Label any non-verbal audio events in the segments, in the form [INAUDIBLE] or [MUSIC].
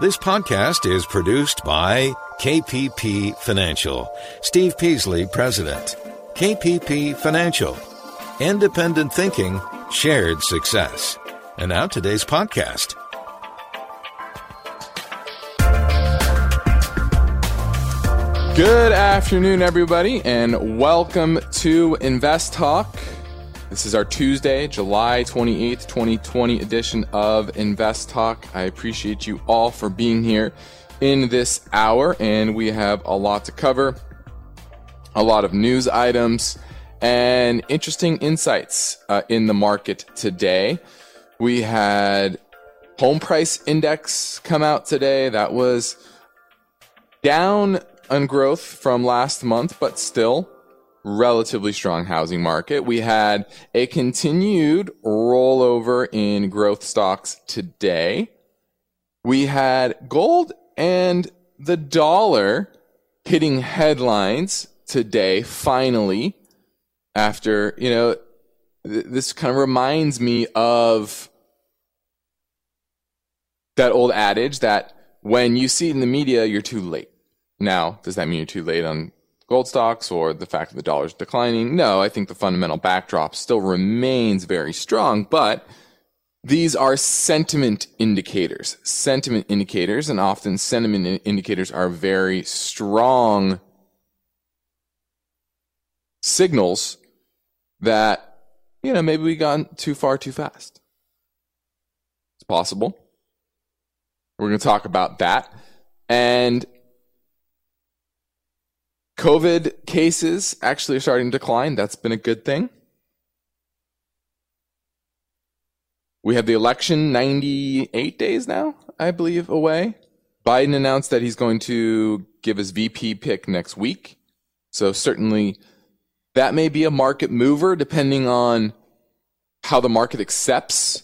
This podcast is produced by KPP Financial. Steve Peasley, President. KPP Financial. Independent thinking, shared success. And now today's podcast. Good afternoon, everybody, and welcome to Invest Talk. This is our Tuesday, July 28th, 2020 edition of Invest Talk. I appreciate you all for being here in this hour, and we have a lot to cover, a lot of news items, and interesting insights uh, in the market today. We had home price index come out today. That was down on growth from last month, but still relatively strong housing market. We had a continued rollover in growth stocks today. We had gold and the dollar hitting headlines today, finally, after, you know, th- this kind of reminds me of that old adage that when you see it in the media, you're too late. Now, does that mean you're too late on gold stocks or the fact that the dollar is declining? No, I think the fundamental backdrop still remains very strong, but these are sentiment indicators. Sentiment indicators, and often sentiment indicators are very strong signals that, you know, maybe we've gone too far too fast. It's possible. We're going to talk about that. And COVID cases actually are starting to decline. That's been a good thing. We have the election 98 days now, I believe, away. Biden announced that he's going to give his VP pick next week. So certainly that may be a market mover depending on how the market accepts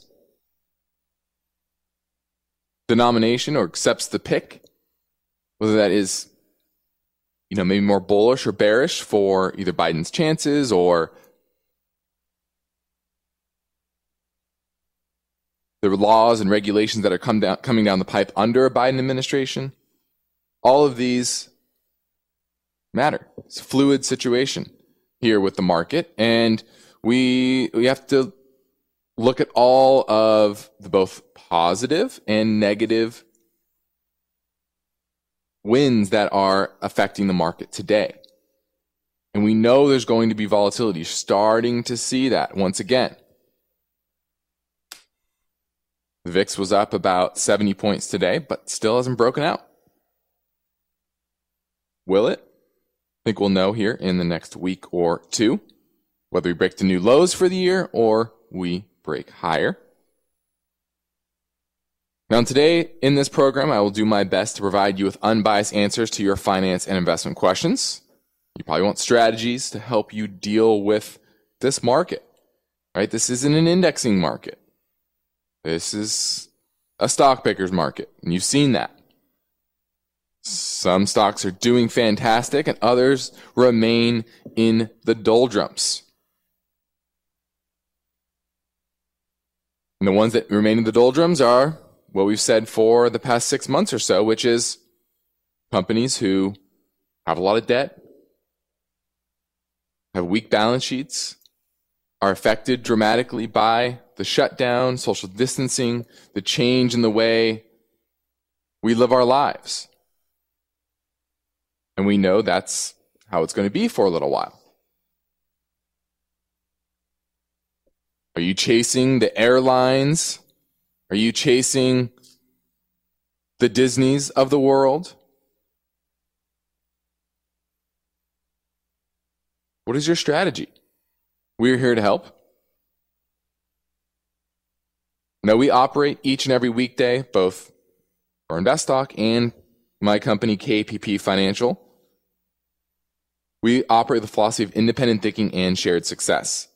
the nomination or accepts the pick, whether that is you know, maybe more bullish or bearish for either Biden's chances or the laws and regulations that are come down, coming down the pipe under a Biden administration. All of these matter. It's a fluid situation here with the market, and we we have to look at all of the both positive and negative winds that are affecting the market today. And we know there's going to be volatility. Starting to see that once again. The VIX was up about 70 points today, but still hasn't broken out. Will it? I think we'll know here in the next week or two whether we break the new lows for the year or we break higher. Now, today in this program, I will do my best to provide you with unbiased answers to your finance and investment questions. You probably want strategies to help you deal with this market, right? This isn't an indexing market. This is a stock picker's market, and you've seen that. Some stocks are doing fantastic, and others remain in the doldrums. And the ones that remain in the doldrums are what we've said for the past six months or so, which is companies who have a lot of debt, have weak balance sheets, are affected dramatically by the shutdown, social distancing, the change in the way we live our lives. And we know that's how it's going to be for a little while. Are you chasing the airlines are you chasing the Disneys of the world? What is your strategy? We're here to help. Now, we operate each and every weekday, both for InvestTalk and my company, KPP Financial. We operate the philosophy of independent thinking and shared success.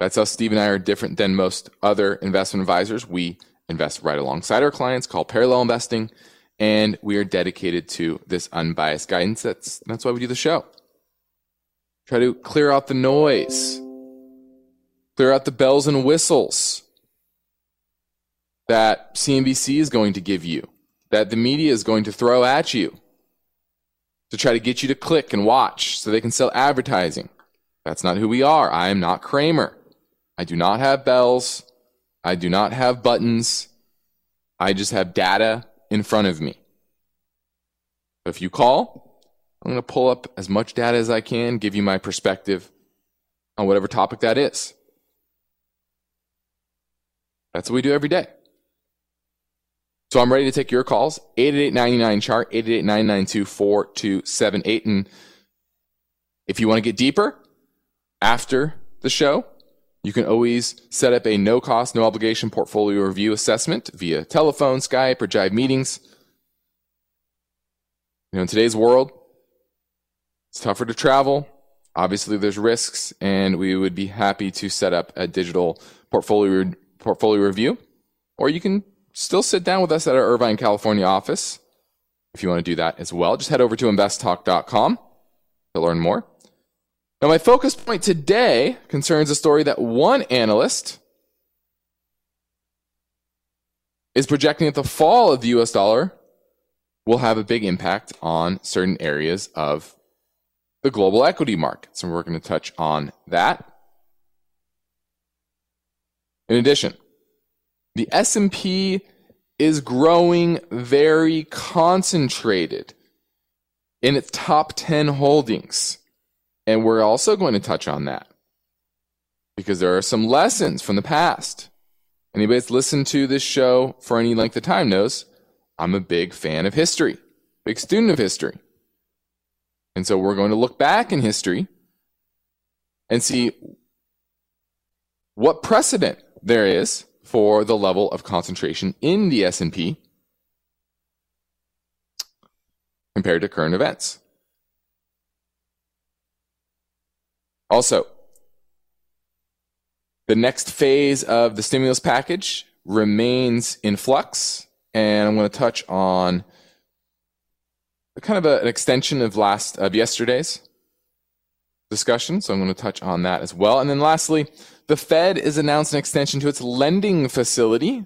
That's how Steve and I are different than most other investment advisors. We invest right alongside our clients, called parallel investing, and we are dedicated to this unbiased guidance. That's that's why we do the show. Try to clear out the noise, clear out the bells and whistles that CNBC is going to give you, that the media is going to throw at you to try to get you to click and watch so they can sell advertising. That's not who we are. I am not Cramer. I do not have bells. I do not have buttons. I just have data in front of me. If you call, I'm going to pull up as much data as I can, give you my perspective on whatever topic that is. That's what we do every day. So I'm ready to take your calls. 888 chart, 888 And if you want to get deeper after the show, you can always set up a no cost, no obligation portfolio review assessment via telephone, Skype, or Jive meetings. You know, in today's world, it's tougher to travel. Obviously, there's risks, and we would be happy to set up a digital portfolio portfolio review, or you can still sit down with us at our Irvine, California office. If you want to do that as well, just head over to investtalk.com to learn more. Now, my focus point today concerns a story that one analyst is projecting that the fall of the US dollar will have a big impact on certain areas of the global equity market. So we're going to touch on that. In addition, the S&P is growing very concentrated in its top 10 holdings. And we're also going to touch on that because there are some lessons from the past. Anybody that's listened to this show for any length of time knows I'm a big fan of history, big student of history. And so we're going to look back in history and see what precedent there is for the level of concentration in the S&P compared to current events. Also, the next phase of the stimulus package remains in flux, and I'm going to touch on kind of a, an extension of last of yesterday's discussion, so I'm going to touch on that as well. And then lastly, the Fed is announced an extension to its lending facility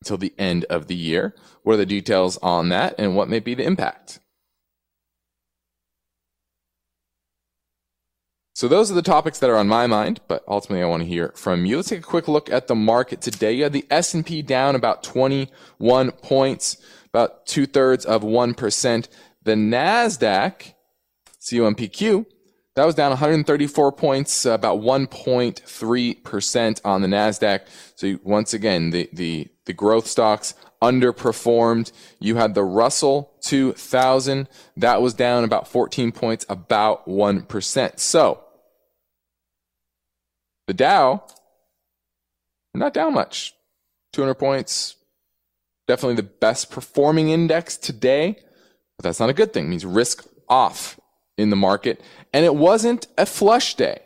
until the end of the year. What are the details on that and what may be the impact? So those are the topics that are on my mind, but ultimately I want to hear from you. Let's take a quick look at the market today. You had the S&P down about 21 points, about two thirds of 1%. The NASDAQ, COMPQ, that was down 134 points, about 1.3% on the Nasdaq. So once again, the the the growth stocks underperformed. You had the Russell 2000 that was down about 14 points, about 1%. So the Dow not down much. 200 points. Definitely the best performing index today, but that's not a good thing. It means risk off in the market. And it wasn't a flush day.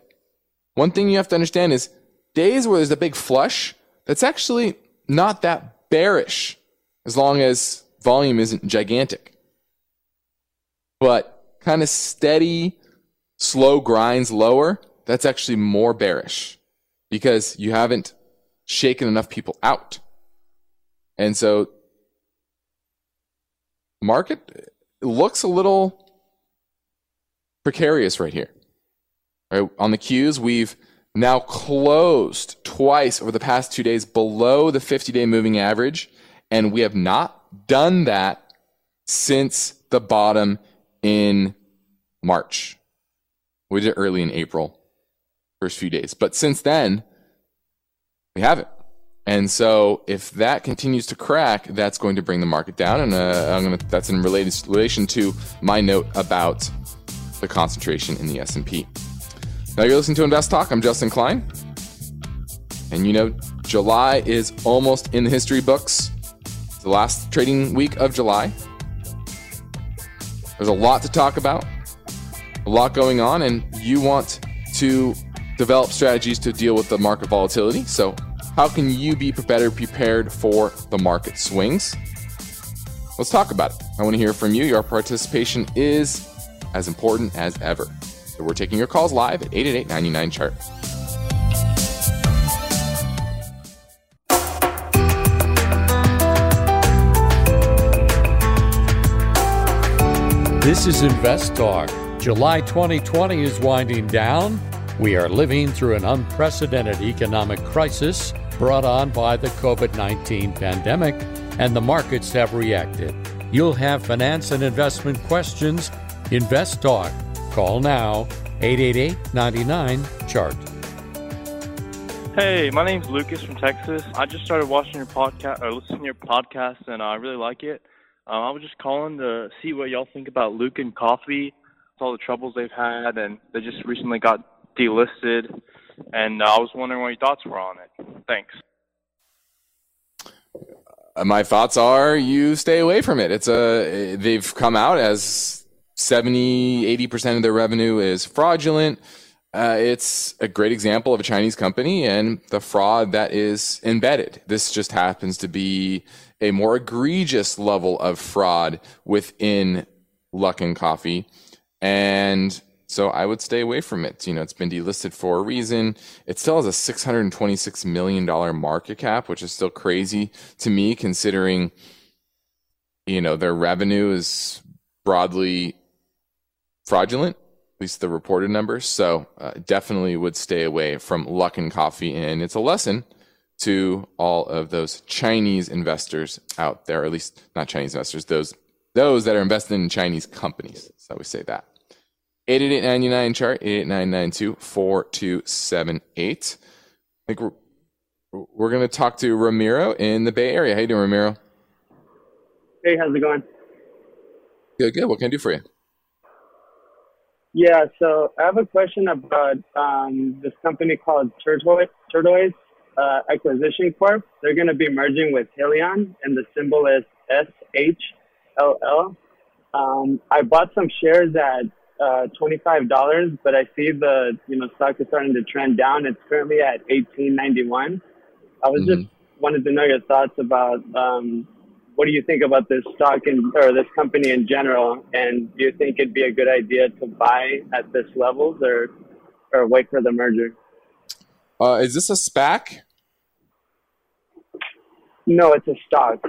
One thing you have to understand is days where there's a big flush, that's actually not that bearish as long as volume isn't gigantic. But kind of steady, slow grinds lower, that's actually more bearish because you haven't shaken enough people out. And so market looks a little precarious right here. Right? On the Qs, we've now closed twice over the past two days below the 50 day moving average, and we have not done that since the bottom in March. We did it early in April, first few days. But since then, we haven't. And so, if that continues to crack, that's going to bring the market down, and uh, gonna, that's in related relation to my note about the concentration in the S&P. Now you're listening to Invest Talk. I'm Justin Klein. And you know, July is almost in the history books. It's the last trading week of July. There's a lot to talk about, a lot going on, and you want to develop strategies to deal with the market volatility. So, how can you be better prepared for the market swings? Let's talk about it. I want to hear from you. Your participation is as important as ever. So, we're taking your calls live at 888 99 chart. This is Invest Talk. July 2020 is winding down. We are living through an unprecedented economic crisis brought on by the COVID 19 pandemic, and the markets have reacted. You'll have finance and investment questions. Invest Talk. Call now 888 99 Chart. Hey, my name's Lucas from Texas. I just started watching your podcast or listening to your podcast, and I really like it. Um, I was just calling to see what y'all think about Luckin Coffee, all the troubles they've had, and they just recently got delisted. And uh, I was wondering what your thoughts were on it. Thanks. Uh, my thoughts are you stay away from it. It's a they've come out as 70, 80% of their revenue is fraudulent. Uh, it's a great example of a Chinese company and the fraud that is embedded. This just happens to be a more egregious level of fraud within Luckin Coffee. And so I would stay away from it. You know, it's been delisted for a reason. It still has a $626 million market cap, which is still crazy to me considering, you know, their revenue is broadly fraudulent, at least the reported numbers. So uh, definitely would stay away from Luckin Coffee. And it's a lesson to all of those Chinese investors out there, at least not Chinese investors, those those that are invested in Chinese companies. So we say that. 888 chart, 88992 I think we're, we're going to talk to Ramiro in the Bay Area. How you doing, Ramiro? Hey, how's it going? Good, good. What can I do for you? Yeah, so I have a question about um, this company called Tortoise, Tortoise uh, Acquisition Corp. They're going to be merging with Hyliion, and the symbol is SHLL. Um, I bought some shares at uh, $25, but I see the you know stock is starting to trend down. It's currently at 18.91. I was mm-hmm. just wanted to know your thoughts about um, what do you think about this stock and or this company in general, and do you think it'd be a good idea to buy at this levels or or wait for the merger? Uh, is this a SPAC? No, it's a stock.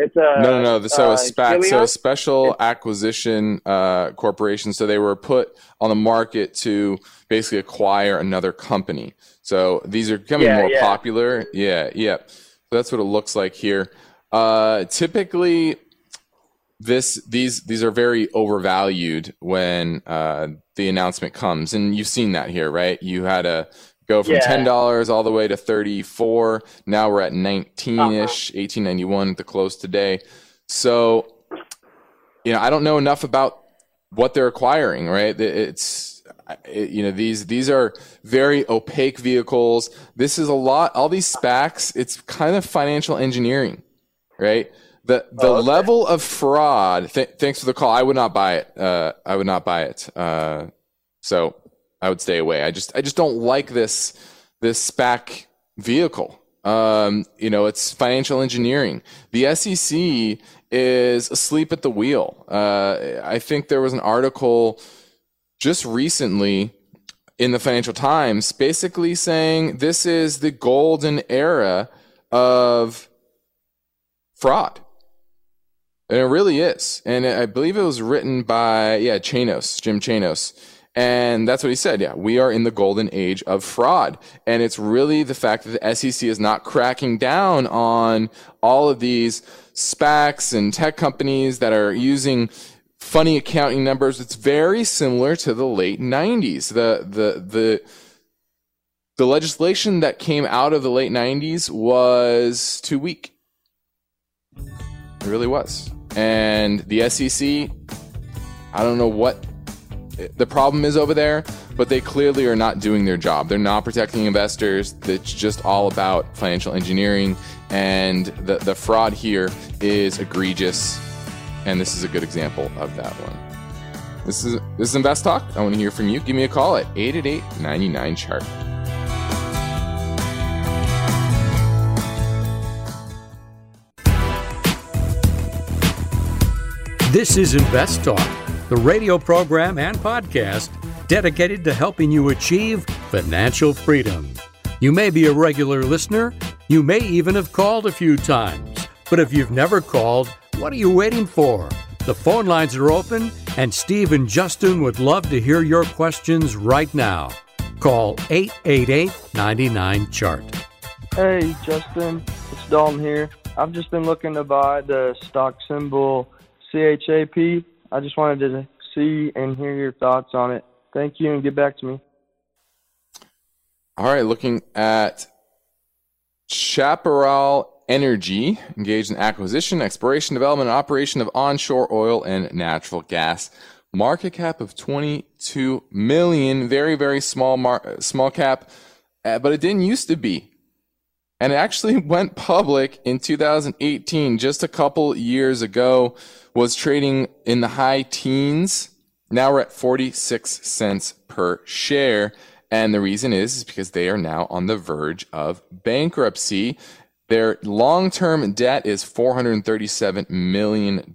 It's a no, no, no. So uh, a SPAC, so a special acquisition uh, corporation. So they were put on the market to basically acquire another company. So these are becoming yeah, more yeah. popular. Yeah, yeah. So that's what it looks like here. Uh, typically, this these these are very overvalued when uh, the announcement comes, and you've seen that here, right? You had a go from yeah. ten dollars all the way to thirty four. Now we're at nineteen ish, uh-huh. eighteen ninety one at the close today. So, you know, I don't know enough about what they're acquiring. Right? It's it, you know these these are very opaque vehicles. This is a lot. All these SPACs. It's kind of financial engineering, right? The the oh, okay. level of fraud. Th- thanks for the call. I would not buy it. Uh, I would not buy it. Uh, so I would stay away. I just I just don't like this this SPAC vehicle. Um, you know, it's financial engineering. The SEC is asleep at the wheel. Uh, I think there was an article just recently in the Financial Times basically saying this is the golden era of fraud. And it really is. And I believe it was written by, yeah, Chanos, Jim Chanos. And that's what he said. Yeah, we are in the golden age of fraud. And it's really the fact that the SEC is not cracking down on all of these SPACs and tech companies that are using funny accounting numbers. It's very similar to the late 90s. The, the, the, the legislation that came out of the late 90s was too weak. It really was. And the SEC, I don't know what the problem is over there, but they clearly are not doing their job. They're not protecting investors. It's just all about financial engineering, and the, the fraud here is egregious. And this is a good example of that one. This is this is Invest Talk. I want to hear from you. Give me a call at 888 99 chart. This is Invest Talk the radio program and podcast dedicated to helping you achieve financial freedom. You may be a regular listener, you may even have called a few times, but if you've never called, what are you waiting for? The phone lines are open, and Steve and Justin would love to hear your questions right now. Call 888 99 Chart. Hey, Justin. It's Dalton here. I've just been looking to buy the stock symbol CHAP. I just wanted to see and hear your thoughts on it. Thank you and get back to me. All right, looking at Chaparral Energy, engaged in acquisition, exploration, development, and operation of onshore oil and natural gas. Market cap of 22 million, very very small mar- small cap, uh, but it didn't used to be. And it actually [LAUGHS] went public in 2018, just a couple years ago, was trading in the high teens. Now we're at 46 cents per share. And the reason is, is because they are now on the verge of bankruptcy. Their long-term debt is $437 million.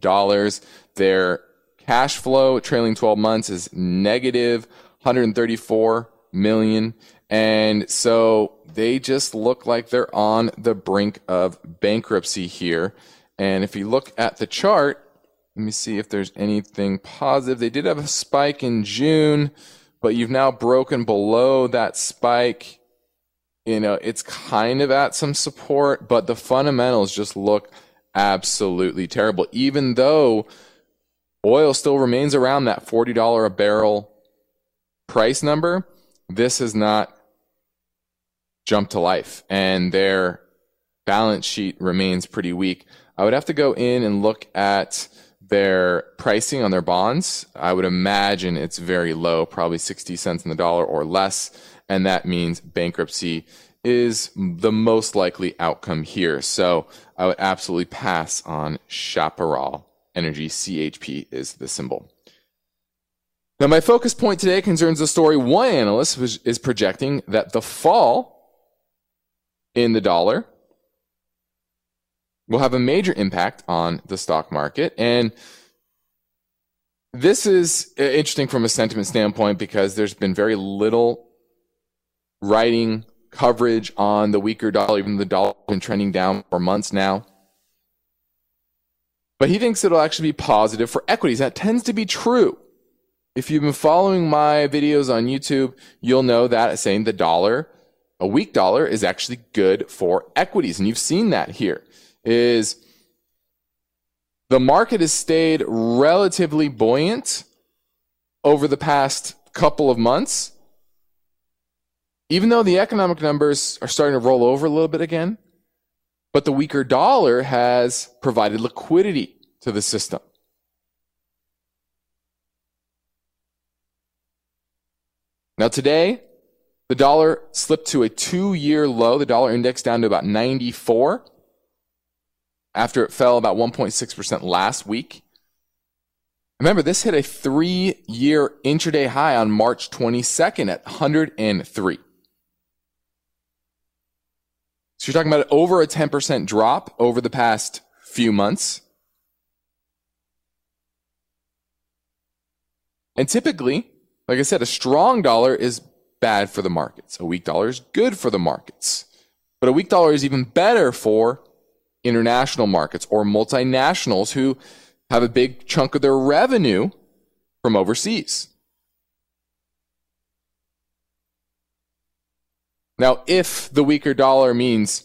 Their cash flow trailing 12 months is negative 134 million. And so they just look like they're on the brink of bankruptcy here. And if you look at the chart, let me see if there's anything positive. They did have a spike in June but you've now broken below that spike. You know, it's kind of at some support, but the fundamentals just look absolutely terrible. Even though oil still remains around that $40 a barrel price number, this has not jumped to life and their balance sheet remains pretty weak. I would have to go in and look at their pricing on their bonds, I would imagine it's very low, probably 60 cents in the dollar or less. And that means bankruptcy is the most likely outcome here. So I would absolutely pass on Chaparral Energy. CHP is the symbol. Now, my focus point today concerns the story one analyst is projecting that the fall in the dollar will have a major impact on the stock market. And this is uh, interesting from a sentiment standpoint because there's been very little writing coverage on the weaker dollar, even the dollar has been trending down for months now. But he thinks it'll actually be positive for equities. That tends to be true. If you've been following my videos on YouTube, you'll know that saying the dollar, a weak dollar is actually good for equities. And you've seen that here is the market has stayed relatively buoyant over the past couple of months. Even though the economic numbers are starting to roll over a little bit again, but the weaker dollar has provided liquidity to the system. Now, today, the dollar slipped to a two year low, the dollar index down to about 94 after it fell about 1.6% last week. Remember, this hit a three year intraday high on March 22nd at 103. So you're talking about over a 10% drop over the past few months. And typically, like I said, a strong dollar is bad for the markets. A weak dollar is good for the markets. But a weak dollar is even better for international markets or multinationals who have a big chunk of their revenue from overseas. Now, if the weaker dollar means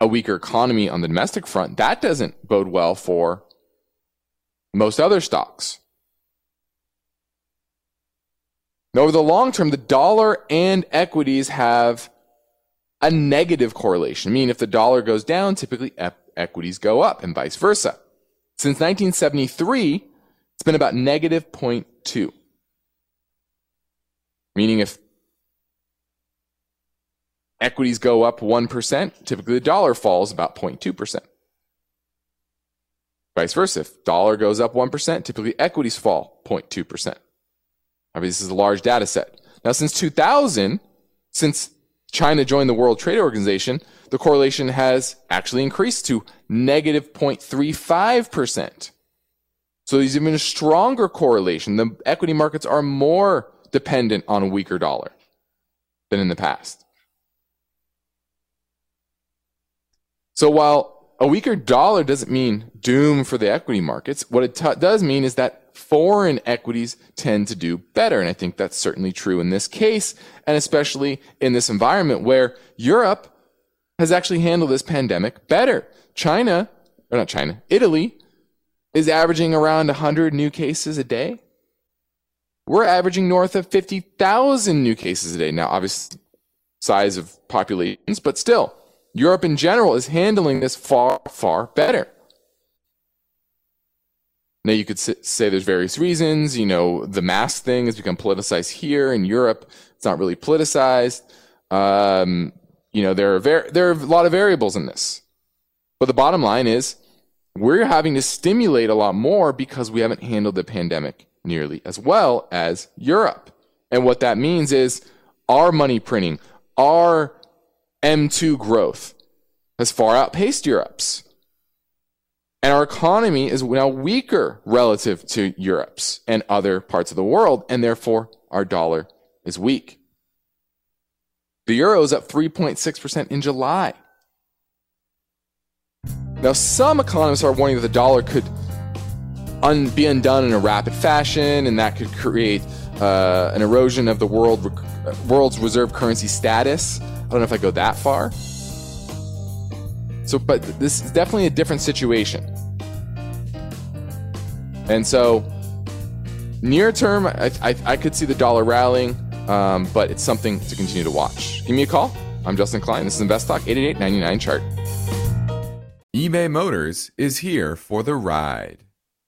a weaker economy on the domestic front, that doesn't bode well for most other stocks. Now, over the long term, the dollar and equities have a negative correlation, meaning if the dollar goes down, typically equities go up and vice versa. Since 1973, it's been about negative 0.2. Meaning if equities go up 1%, typically the dollar falls about 0.2%. Vice versa. If dollar goes up 1%, typically equities fall 0.2%. Obviously, this is a large data set. Now, since 2000, since China joined the World Trade Organization, the correlation has actually increased to negative 0.35%. So there's even a stronger correlation. The equity markets are more dependent on a weaker dollar than in the past. So while a weaker dollar doesn't mean doom for the equity markets. What it t- does mean is that foreign equities tend to do better. And I think that's certainly true in this case, and especially in this environment where Europe has actually handled this pandemic better. China, or not China, Italy is averaging around 100 new cases a day. We're averaging north of 50,000 new cases a day. Now, obviously, size of populations, but still, Europe in general is handling this far, far better. Now, you could say there's various reasons. You know, the mask thing has become politicized here in Europe. It's not really politicized. Um, you know, there are ver- there are a lot of variables in this, but the bottom line is we're having to stimulate a lot more because we haven't handled the pandemic nearly as well as Europe. And what that means is our money printing, our M2 growth has far outpaced Europe's. And our economy is now weaker relative to Europe's and other parts of the world, and therefore our dollar is weak. The euro is up 3.6% in July. Now, some economists are warning that the dollar could un- be undone in a rapid fashion, and that could create uh, an erosion of the world re- world's reserve currency status. I don't know if I go that far. So, but this is definitely a different situation. And so, near term, I, I, I could see the dollar rallying, um, but it's something to continue to watch. Give me a call. I'm Justin Klein. This is Invest Talk 888 chart. eBay Motors is here for the ride.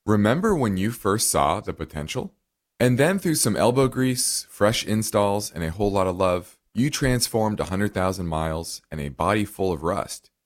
Remember when you first saw the potential? And then through some elbow grease, fresh installs, and a whole lot of love, you transformed 100,000 miles and a body full of rust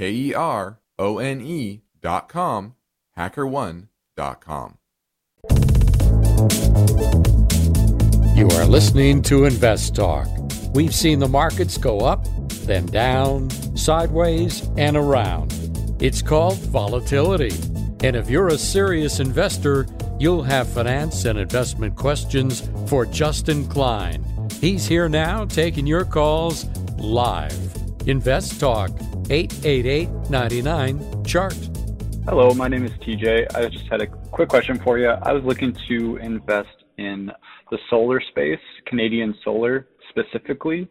K E R O N dot com. You are listening to Invest Talk. We've seen the markets go up, then down, sideways, and around. It's called volatility. And if you're a serious investor, you'll have finance and investment questions for Justin Klein. He's here now taking your calls live. Invest Talk 888 99 Chart. Hello, my name is TJ. I just had a quick question for you. I was looking to invest in the solar space, Canadian solar specifically,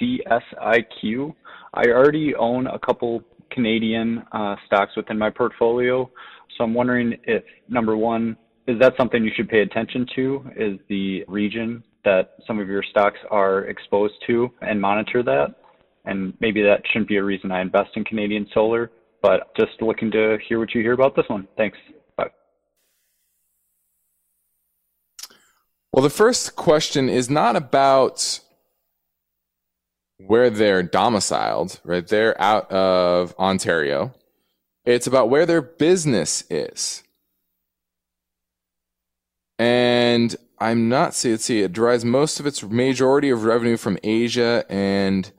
CSIQ. I already own a couple Canadian uh, stocks within my portfolio. So I'm wondering if, number one, is that something you should pay attention to? Is the region that some of your stocks are exposed to and monitor that? And maybe that shouldn't be a reason I invest in Canadian solar, but just looking to hear what you hear about this one. Thanks. Bye. Well, the first question is not about where they're domiciled, right? They're out of Ontario. It's about where their business is. And I'm not see let's see, it derives most of its majority of revenue from Asia and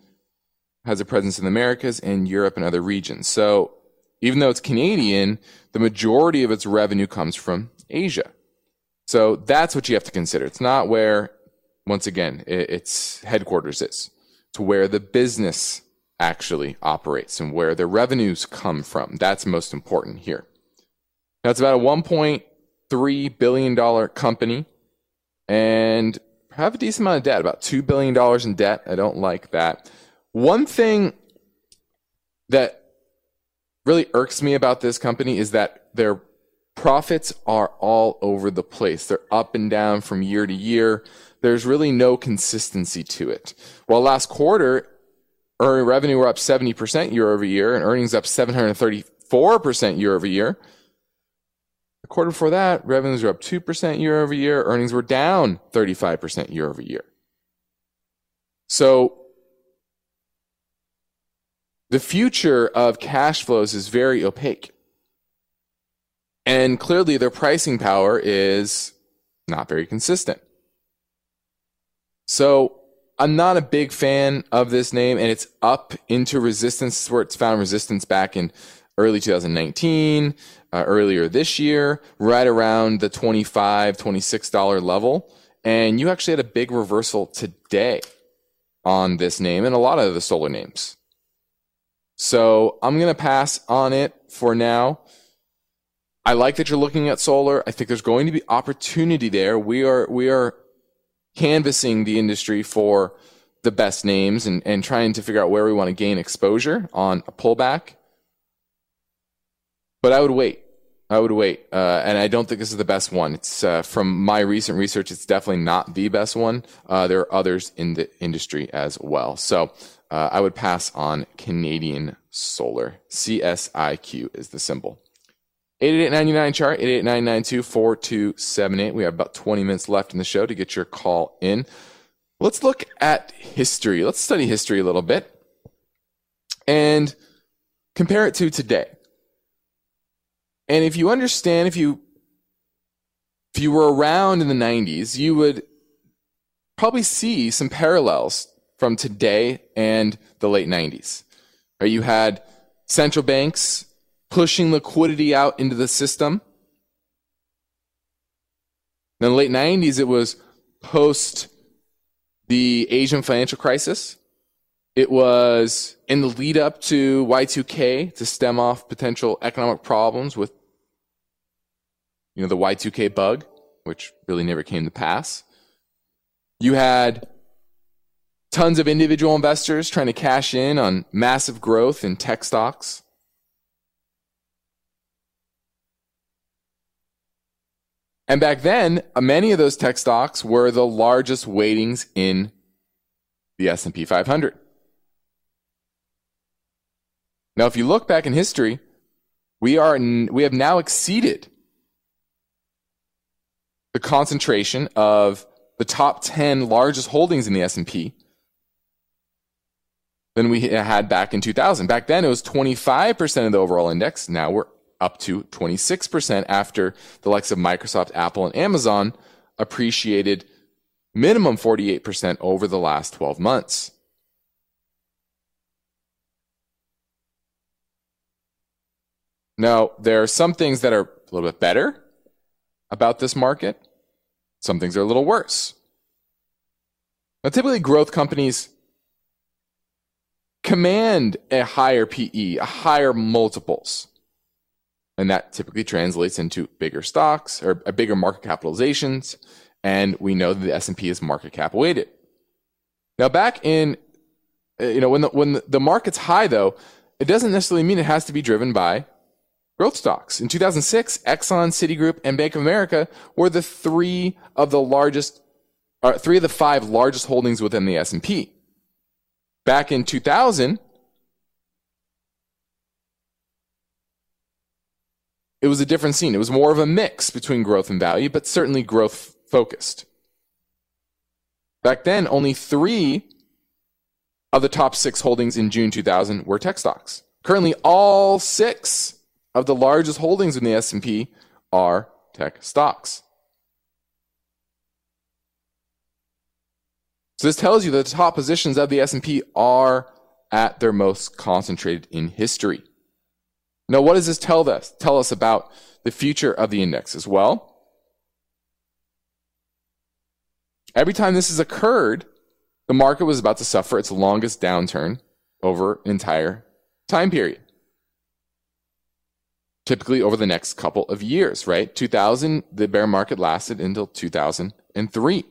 has a presence in the Americas and Europe and other regions. So even though it's Canadian, the majority of its revenue comes from Asia. So that's what you have to consider. It's not where, once again, its headquarters is to where the business actually operates and where their revenues come from. That's most important here. Now it's about a $1.3 billion company and have a decent amount of debt, about $2 billion in debt. I don't like that. One thing that really irks me about this company is that their profits are all over the place. They're up and down from year to year there's really no consistency to it. Well, last quarter, earning revenue were up 70% year over year and earnings up 734% year over year. The quarter before that, revenues were up 2% year over year, earnings were down 35% year over year. So the future of cash flows is very opaque. And clearly their pricing power is not very consistent. So I'm not a big fan of this name, and it's up into resistance where it's found resistance back in early 2019, uh, earlier this year, right around the 25 $26 level. And you actually had a big reversal today on this name and a lot of the solar names. So I'm going to pass on it for now. I like that you're looking at solar. I think there's going to be opportunity there. We are, we are canvassing the industry for the best names and, and trying to figure out where we want to gain exposure on a pullback. But I would wait. I would wait. Uh, and I don't think this is the best one. It's uh, from my recent research, it's definitely not the best one. Uh, there are others in the industry as well. So uh, I would pass on Canadian Solar. CSIQ is the symbol. 8899 chart, 8899 We have about 20 minutes left in the show to get your call in. Let's look at history. Let's study history a little bit and compare it to today. And if you understand, if you if you were around in the 90s, you would probably see some parallels from today and the late 90s. You had central banks pushing liquidity out into the system. In the late 90s, it was post the Asian financial crisis. It was in the lead up to Y2K to stem off potential economic problems with, you know, the Y2K bug, which really never came to pass. You had tons of individual investors trying to cash in on massive growth in tech stocks. And back then, many of those tech stocks were the largest weightings in the S&P 500. Now, if you look back in history, we are we have now exceeded the concentration of the top 10 largest holdings in the S&P than we had back in 2000. Back then it was 25% of the overall index. Now we're up to 26% after the likes of Microsoft, Apple, and Amazon appreciated minimum 48% over the last 12 months. Now, there are some things that are a little bit better about this market. Some things are a little worse. Now, typically growth companies command a higher PE, a higher multiples. And that typically translates into bigger stocks or uh, bigger market capitalizations. And we know that the S&P is market cap weighted. Now back in, uh, you know, when the, when the market's high though, it doesn't necessarily mean it has to be driven by growth stocks. In 2006, Exxon, Citigroup, and Bank of America were the three of the largest, or three of the five largest holdings within the S&P. Back in 2000, it was a different scene. It was more of a mix between growth and value, but certainly growth focused. Back then, only three of the top six holdings in June 2000 were tech stocks. Currently, all six of the largest holdings in the S&P are tech stocks. So this tells you that the top positions of the S&P are at their most concentrated in history. Now, what does this tell us? Tell us about the future of the index as well. Every time this has occurred, the market was about to suffer its longest downturn over an entire time period. Typically over the next couple of years, right? 2000, the bear market lasted until 2003.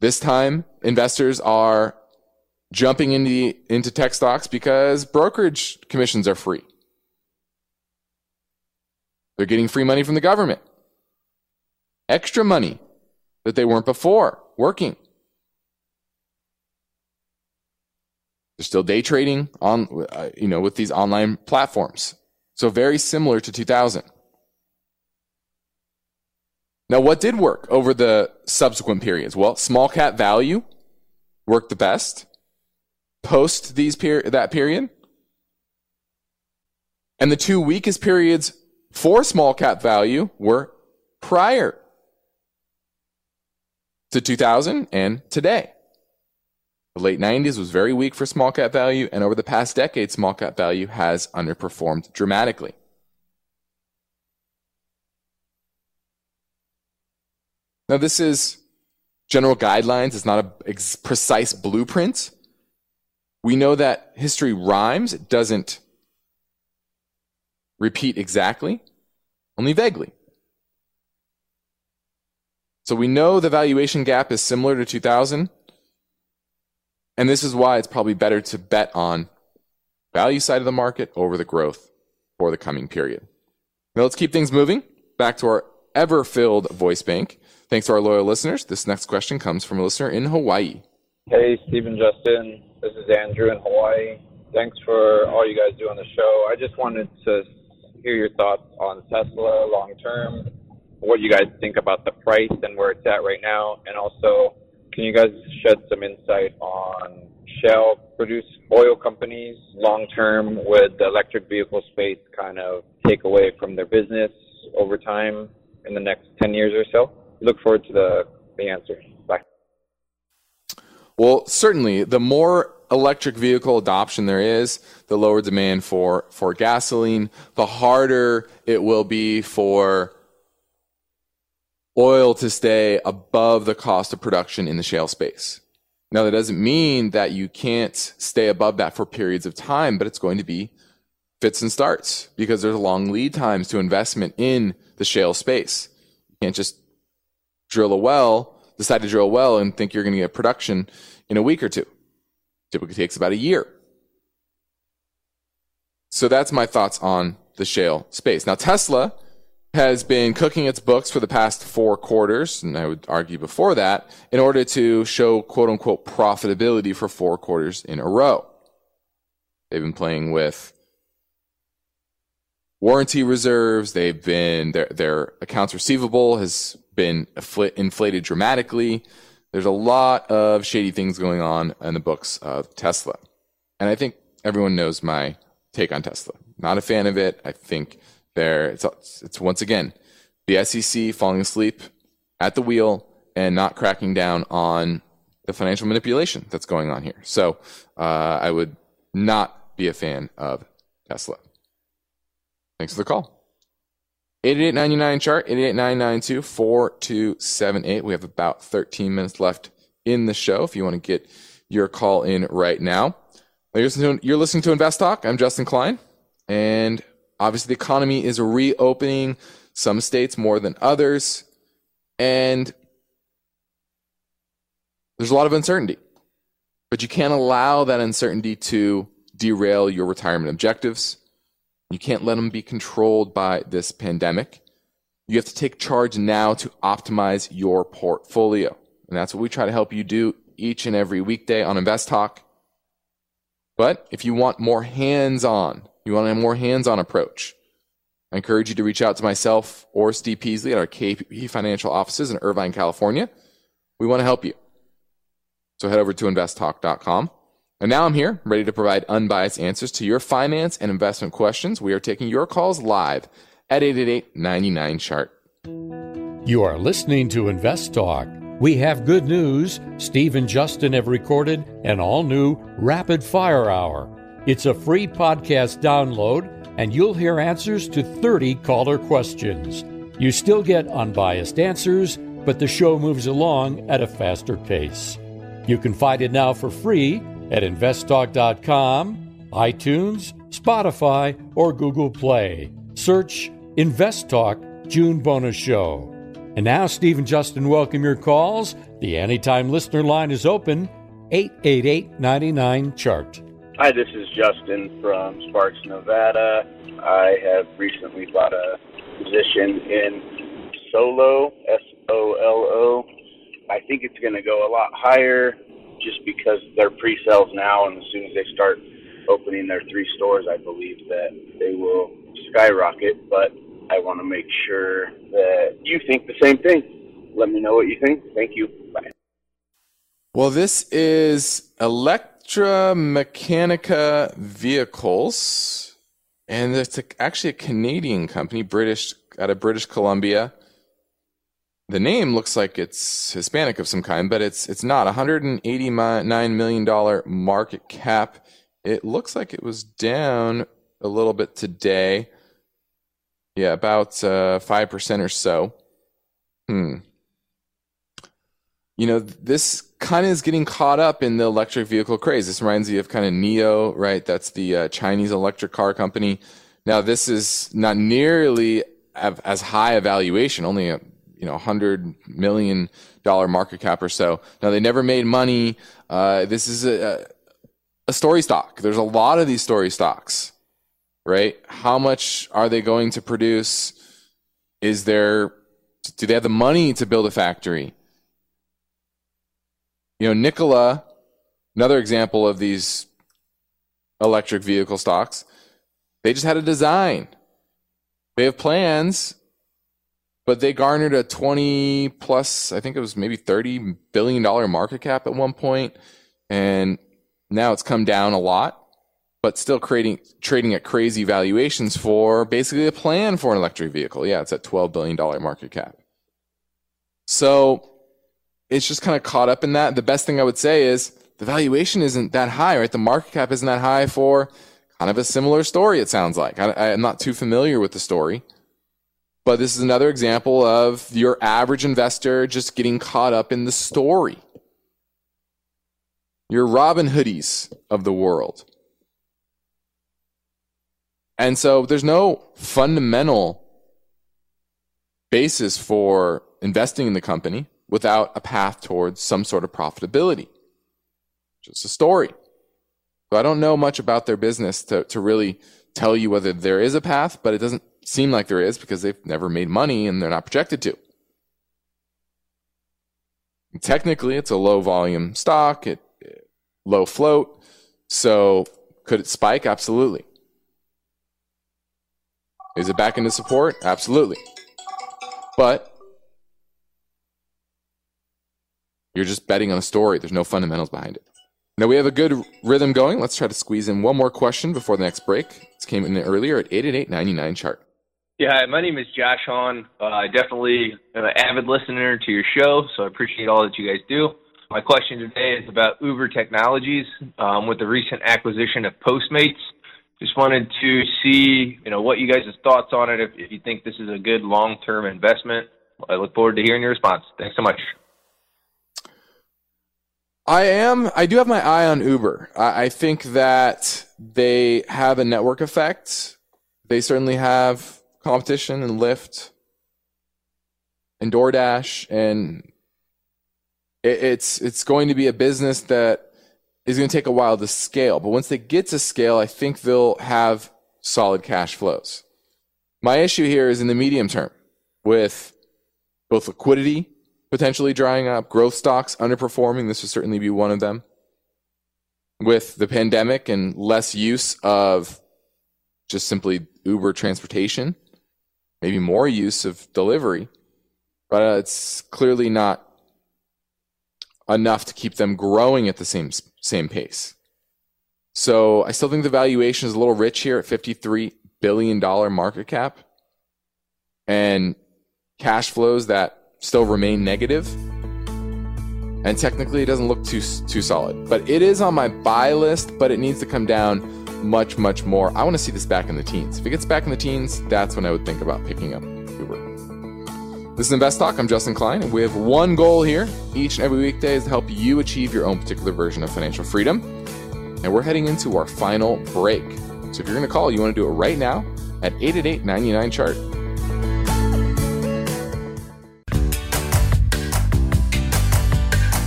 This time, investors are jumping into, into tech stocks because brokerage commissions are free. They're getting free money from the government. Extra money that they weren't before working. They're still day trading on, uh, you know, with these online platforms. So very similar to 2000. Now, what did work over the subsequent periods? Well, small cap value worked the best post these per- that period. And the two weakest periods for small cap value were prior to 2000 and today. The late 90s was very weak for small cap value, and over the past decade, small cap value has underperformed dramatically. Now, this is general guidelines. It's not a precise blueprint. We know that history rhymes. It doesn't repeat exactly, only vaguely. So we know the valuation gap is similar to 2000. And this is why it's probably better to bet on value side of the market over the growth for the coming period. Now let's keep things moving back to our ever filled voice bank. Thanks to our loyal listeners. This next question comes from a listener in Hawaii. Hey, Stephen Justin. This is Andrew in Hawaii. Thanks for all you guys do on the show. I just wanted to hear your thoughts on Tesla long term, what you guys think about the price and where it's at right now, and also can you guys shed some insight on shale produce oil companies long term with the electric vehicle space kind of take away from their business over time in the next 10 years or so? Look forward to the, the answer. Bye. Well, certainly, the more electric vehicle adoption there is, the lower demand for, for gasoline, the harder it will be for oil to stay above the cost of production in the shale space. Now, that doesn't mean that you can't stay above that for periods of time, but it's going to be fits and starts because there's long lead times to investment in the shale space. You can't just drill a well, decide to drill a well and think you're going to get production in a week or two. Typically takes about a year. So that's my thoughts on the shale space. Now, Tesla has been cooking its books for the past four quarters, and I would argue before that, in order to show quote unquote profitability for four quarters in a row. They've been playing with warranty reserves. They've been, their, their accounts receivable has been inflated dramatically. There's a lot of shady things going on in the books of Tesla. And I think everyone knows my take on Tesla. Not a fan of it. I think there it's it's once again the SEC falling asleep at the wheel and not cracking down on the financial manipulation that's going on here. So uh, I would not be a fan of Tesla. Thanks for the call. 8899 chart, 88992 4278. We have about 13 minutes left in the show if you want to get your call in right now. You're listening, to, you're listening to Invest Talk. I'm Justin Klein. And obviously, the economy is reopening, some states more than others. And there's a lot of uncertainty. But you can't allow that uncertainty to derail your retirement objectives. You can't let them be controlled by this pandemic. You have to take charge now to optimize your portfolio. And that's what we try to help you do each and every weekday on Invest Talk. But if you want more hands on, you want a more hands on approach, I encourage you to reach out to myself or Steve Peasley at our KPP financial offices in Irvine, California. We want to help you. So head over to investtalk.com. And now I'm here, ready to provide unbiased answers to your finance and investment questions. We are taking your calls live at 888-99-CHART. You are listening to Invest Talk. We have good news. Steve and Justin have recorded an all new Rapid Fire Hour. It's a free podcast download, and you'll hear answers to 30 caller questions. You still get unbiased answers, but the show moves along at a faster pace. You can find it now for free at investtalk.com, iTunes, Spotify, or Google Play. Search Invest Talk June Bonus Show. And now, Steve and Justin welcome your calls. The Anytime Listener line is open 888 99 Chart. Hi, this is Justin from Sparks, Nevada. I have recently bought a position in Solo, S O L O. I think it's going to go a lot higher just because they're pre-sales now, and as soon as they start opening their three stores, I believe that they will skyrocket. But I want to make sure that you think the same thing. Let me know what you think. Thank you. Bye. Well, this is Electrameccanica Vehicles, and it's actually a Canadian company, British out of British Columbia the name looks like it's Hispanic of some kind, but it's it's not. 189 million dollar market cap. It looks like it was down a little bit today. Yeah, about uh, five percent or so. Hmm. You know, this kind of is getting caught up in the electric vehicle craze. This reminds me of kind of NIO, right? That's the uh, Chinese electric car company. Now, this is not nearly as high a valuation, only a you know, hundred million dollar market cap or so. Now they never made money. Uh, this is a, a story stock. There's a lot of these story stocks, right? How much are they going to produce? Is there, do they have the money to build a factory? You know, Nikola, another example of these electric vehicle stocks, they just had a design. They have plans but they garnered a 20 plus, I think it was maybe 30 billion dollar market cap at one point, and now it's come down a lot, but still creating trading at crazy valuations for basically a plan for an electric vehicle. Yeah, it's at 12 billion dollar market cap. So it's just kind of caught up in that. The best thing I would say is the valuation isn't that high, right? The market cap isn't that high for kind of a similar story. It sounds like I, I'm not too familiar with the story. But this is another example of your average investor just getting caught up in the story. Your Robin Hoodies of the world. And so there's no fundamental basis for investing in the company without a path towards some sort of profitability. Just a story. So I don't know much about their business to, to really tell you whether there is a path, but it doesn't seem like there is because they've never made money and they're not projected to. Technically, it's a low volume stock, it, low float. So could it spike? Absolutely. Is it back into support? Absolutely. But you're just betting on a story. There's no fundamentals behind it. Now we have a good rhythm going. Let's try to squeeze in one more question before the next break. This came in earlier at 888 chart. Yeah, my name is Josh Hahn. Uh, I definitely am an avid listener to your show, so I appreciate all that you guys do. My question today is about Uber Technologies um, with the recent acquisition of Postmates. Just wanted to see, you know, what you guys' thoughts on it. If, if you think this is a good long-term investment, I look forward to hearing your response. Thanks so much. I am. I do have my eye on Uber. I, I think that they have a network effect. They certainly have competition and Lyft and DoorDash, and it, it's it's going to be a business that is going to take a while to scale. But once they get to scale, I think they'll have solid cash flows. My issue here is in the medium term with both liquidity potentially drying up, growth stocks underperforming. This would certainly be one of them. With the pandemic and less use of just simply Uber transportation, maybe more use of delivery, but uh, it's clearly not enough to keep them growing at the same same pace. So I still think the valuation is a little rich here at 53 billion dollar market cap and cash flows that still remain negative. And technically, it doesn't look too too solid. But it is on my buy list, but it needs to come down much, much more. I want to see this back in the teens. If it gets back in the teens, that's when I would think about picking up Uber. This is Invest Talk. I'm Justin Klein, and we have one goal here each and every weekday is to help you achieve your own particular version of financial freedom. And we're heading into our final break. So if you're going to call, you want to do it right now at 888 99 chart.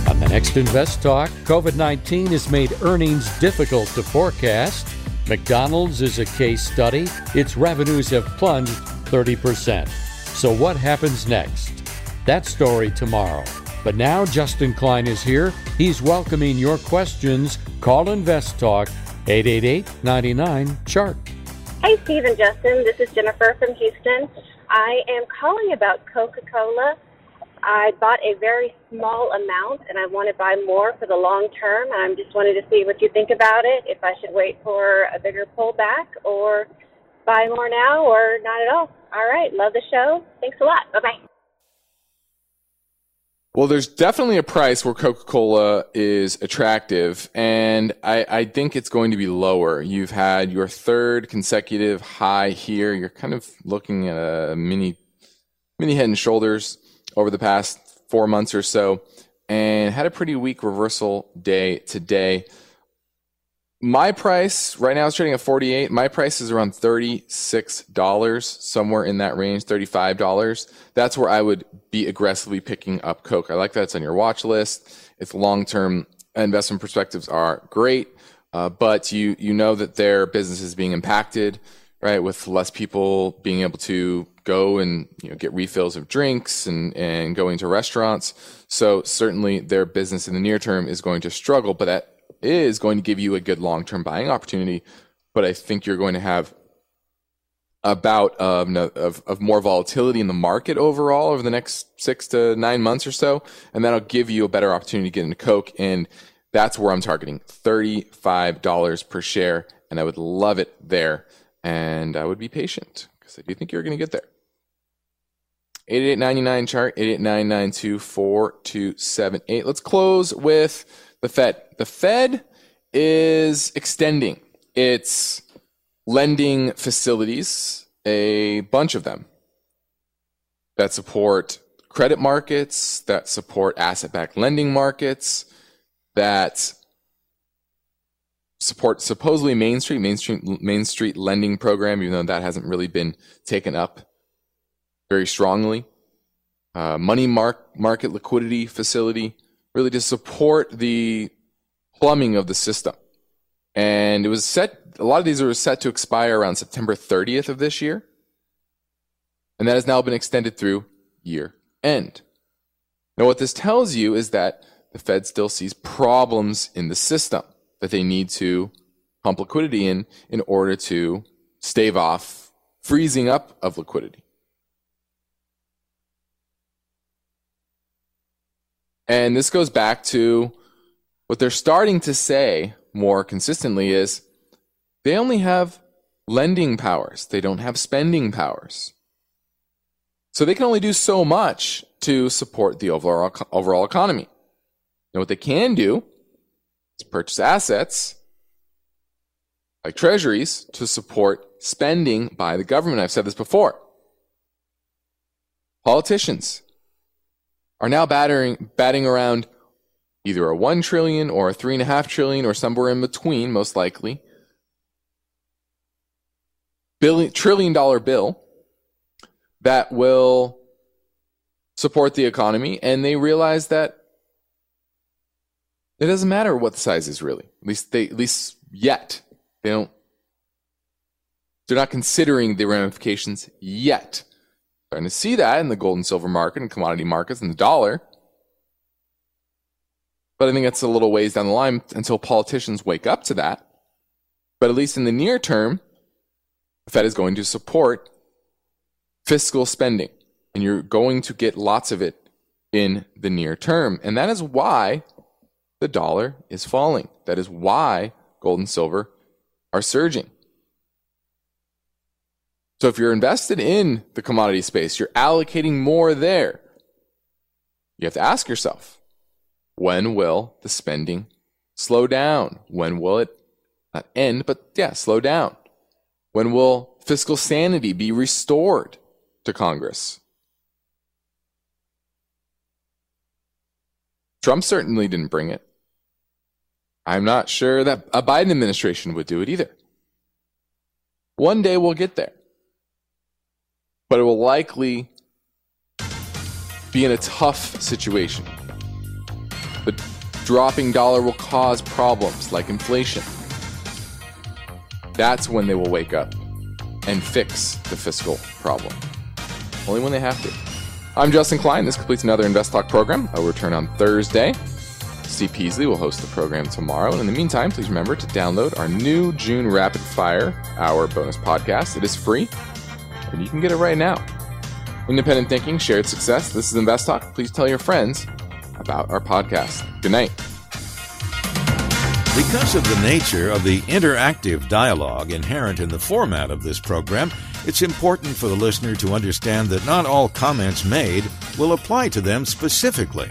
On the next Invest Talk COVID 19 has made earnings difficult to forecast. McDonald's is a case study. Its revenues have plunged 30%. So, what happens next? That story tomorrow. But now Justin Klein is here. He's welcoming your questions. Call Invest Talk 888 99 Chart. Hey, Steve and Justin. This is Jennifer from Houston. I am calling about Coca Cola. I bought a very small amount and I want to buy more for the long term. I'm just wanting to see what you think about it, if I should wait for a bigger pullback or buy more now or not at all. All right. Love the show. Thanks a lot. Bye bye. Well, there's definitely a price where Coca Cola is attractive, and I, I, think it's going to be lower. You've had your third consecutive high here. You're kind of looking at a mini, mini head and shoulders over the past four months or so and had a pretty weak reversal day today. My price right now is trading at 48. My price is around $36, somewhere in that range, $35. That's where I would be aggressively picking up Coke. I like that it's on your watch list. Its long-term investment perspectives are great, uh, but you you know that their business is being impacted, right? With less people being able to go and you know, get refills of drinks and, and going to restaurants. So certainly their business in the near term is going to struggle, but that is going to give you a good long term buying opportunity. But I think you're going to have a bout of, of more volatility in the market overall over the next six to nine months or so. And that'll give you a better opportunity to get into Coke. And that's where I'm targeting $35 per share. And I would love it there. And I would be patient because I do think you're going to get there. 8899 chart, 889924278. Let's close with the Fed. The Fed is extending its lending facilities, a bunch of them that support credit markets, that support asset backed lending markets, that support supposedly Main Street, Main Street, Main Street lending program, even though that hasn't really been taken up very strongly. Uh, money mark, market liquidity facility, really to support the plumbing of the system. And it was set, a lot of these were set to expire around September 30th of this year. And that has now been extended through year end. Now, what this tells you is that the Fed still sees problems in the system that they need to pump liquidity in in order to stave off freezing up of liquidity. And this goes back to what they're starting to say more consistently is they only have lending powers. They don't have spending powers. So they can only do so much to support the overall, overall economy. Now what they can do is purchase assets like treasuries to support spending by the government. I've said this before. Politicians are now battering, batting around either a 1 trillion or a 3.5 trillion or somewhere in between, most likely, billion, trillion dollar bill that will support the economy. And they realize that it doesn't matter what the size is really. At least they, at least yet, they don't. They're not considering the ramifications yet. Starting to see that in the gold and silver market and commodity markets and the dollar. But I think that's a little ways down the line until politicians wake up to that. But at least in the near term, the Fed is going to support fiscal spending. And you're going to get lots of it in the near term. And that is why the dollar is falling. That is why gold and silver are surging. So if you're invested in the commodity space, you're allocating more there. You have to ask yourself, when will the spending slow down? When will it not end, but yeah, slow down? When will fiscal sanity be restored to Congress? Trump certainly didn't bring it. I'm not sure that a Biden administration would do it either. One day we'll get there. But it will likely be in a tough situation. The dropping dollar will cause problems like inflation. That's when they will wake up and fix the fiscal problem. Only when they have to. I'm Justin Klein. This completes another Invest Talk program. I'll return on Thursday. Steve Peasley will host the program tomorrow. And in the meantime, please remember to download our new June Rapid Fire Hour bonus podcast. It is free, and you can get it right now. Independent thinking, shared success. This is Invest Talk. Please tell your friends about our podcast. Good night. Because of the nature of the interactive dialogue inherent in the format of this program, it's important for the listener to understand that not all comments made will apply to them specifically.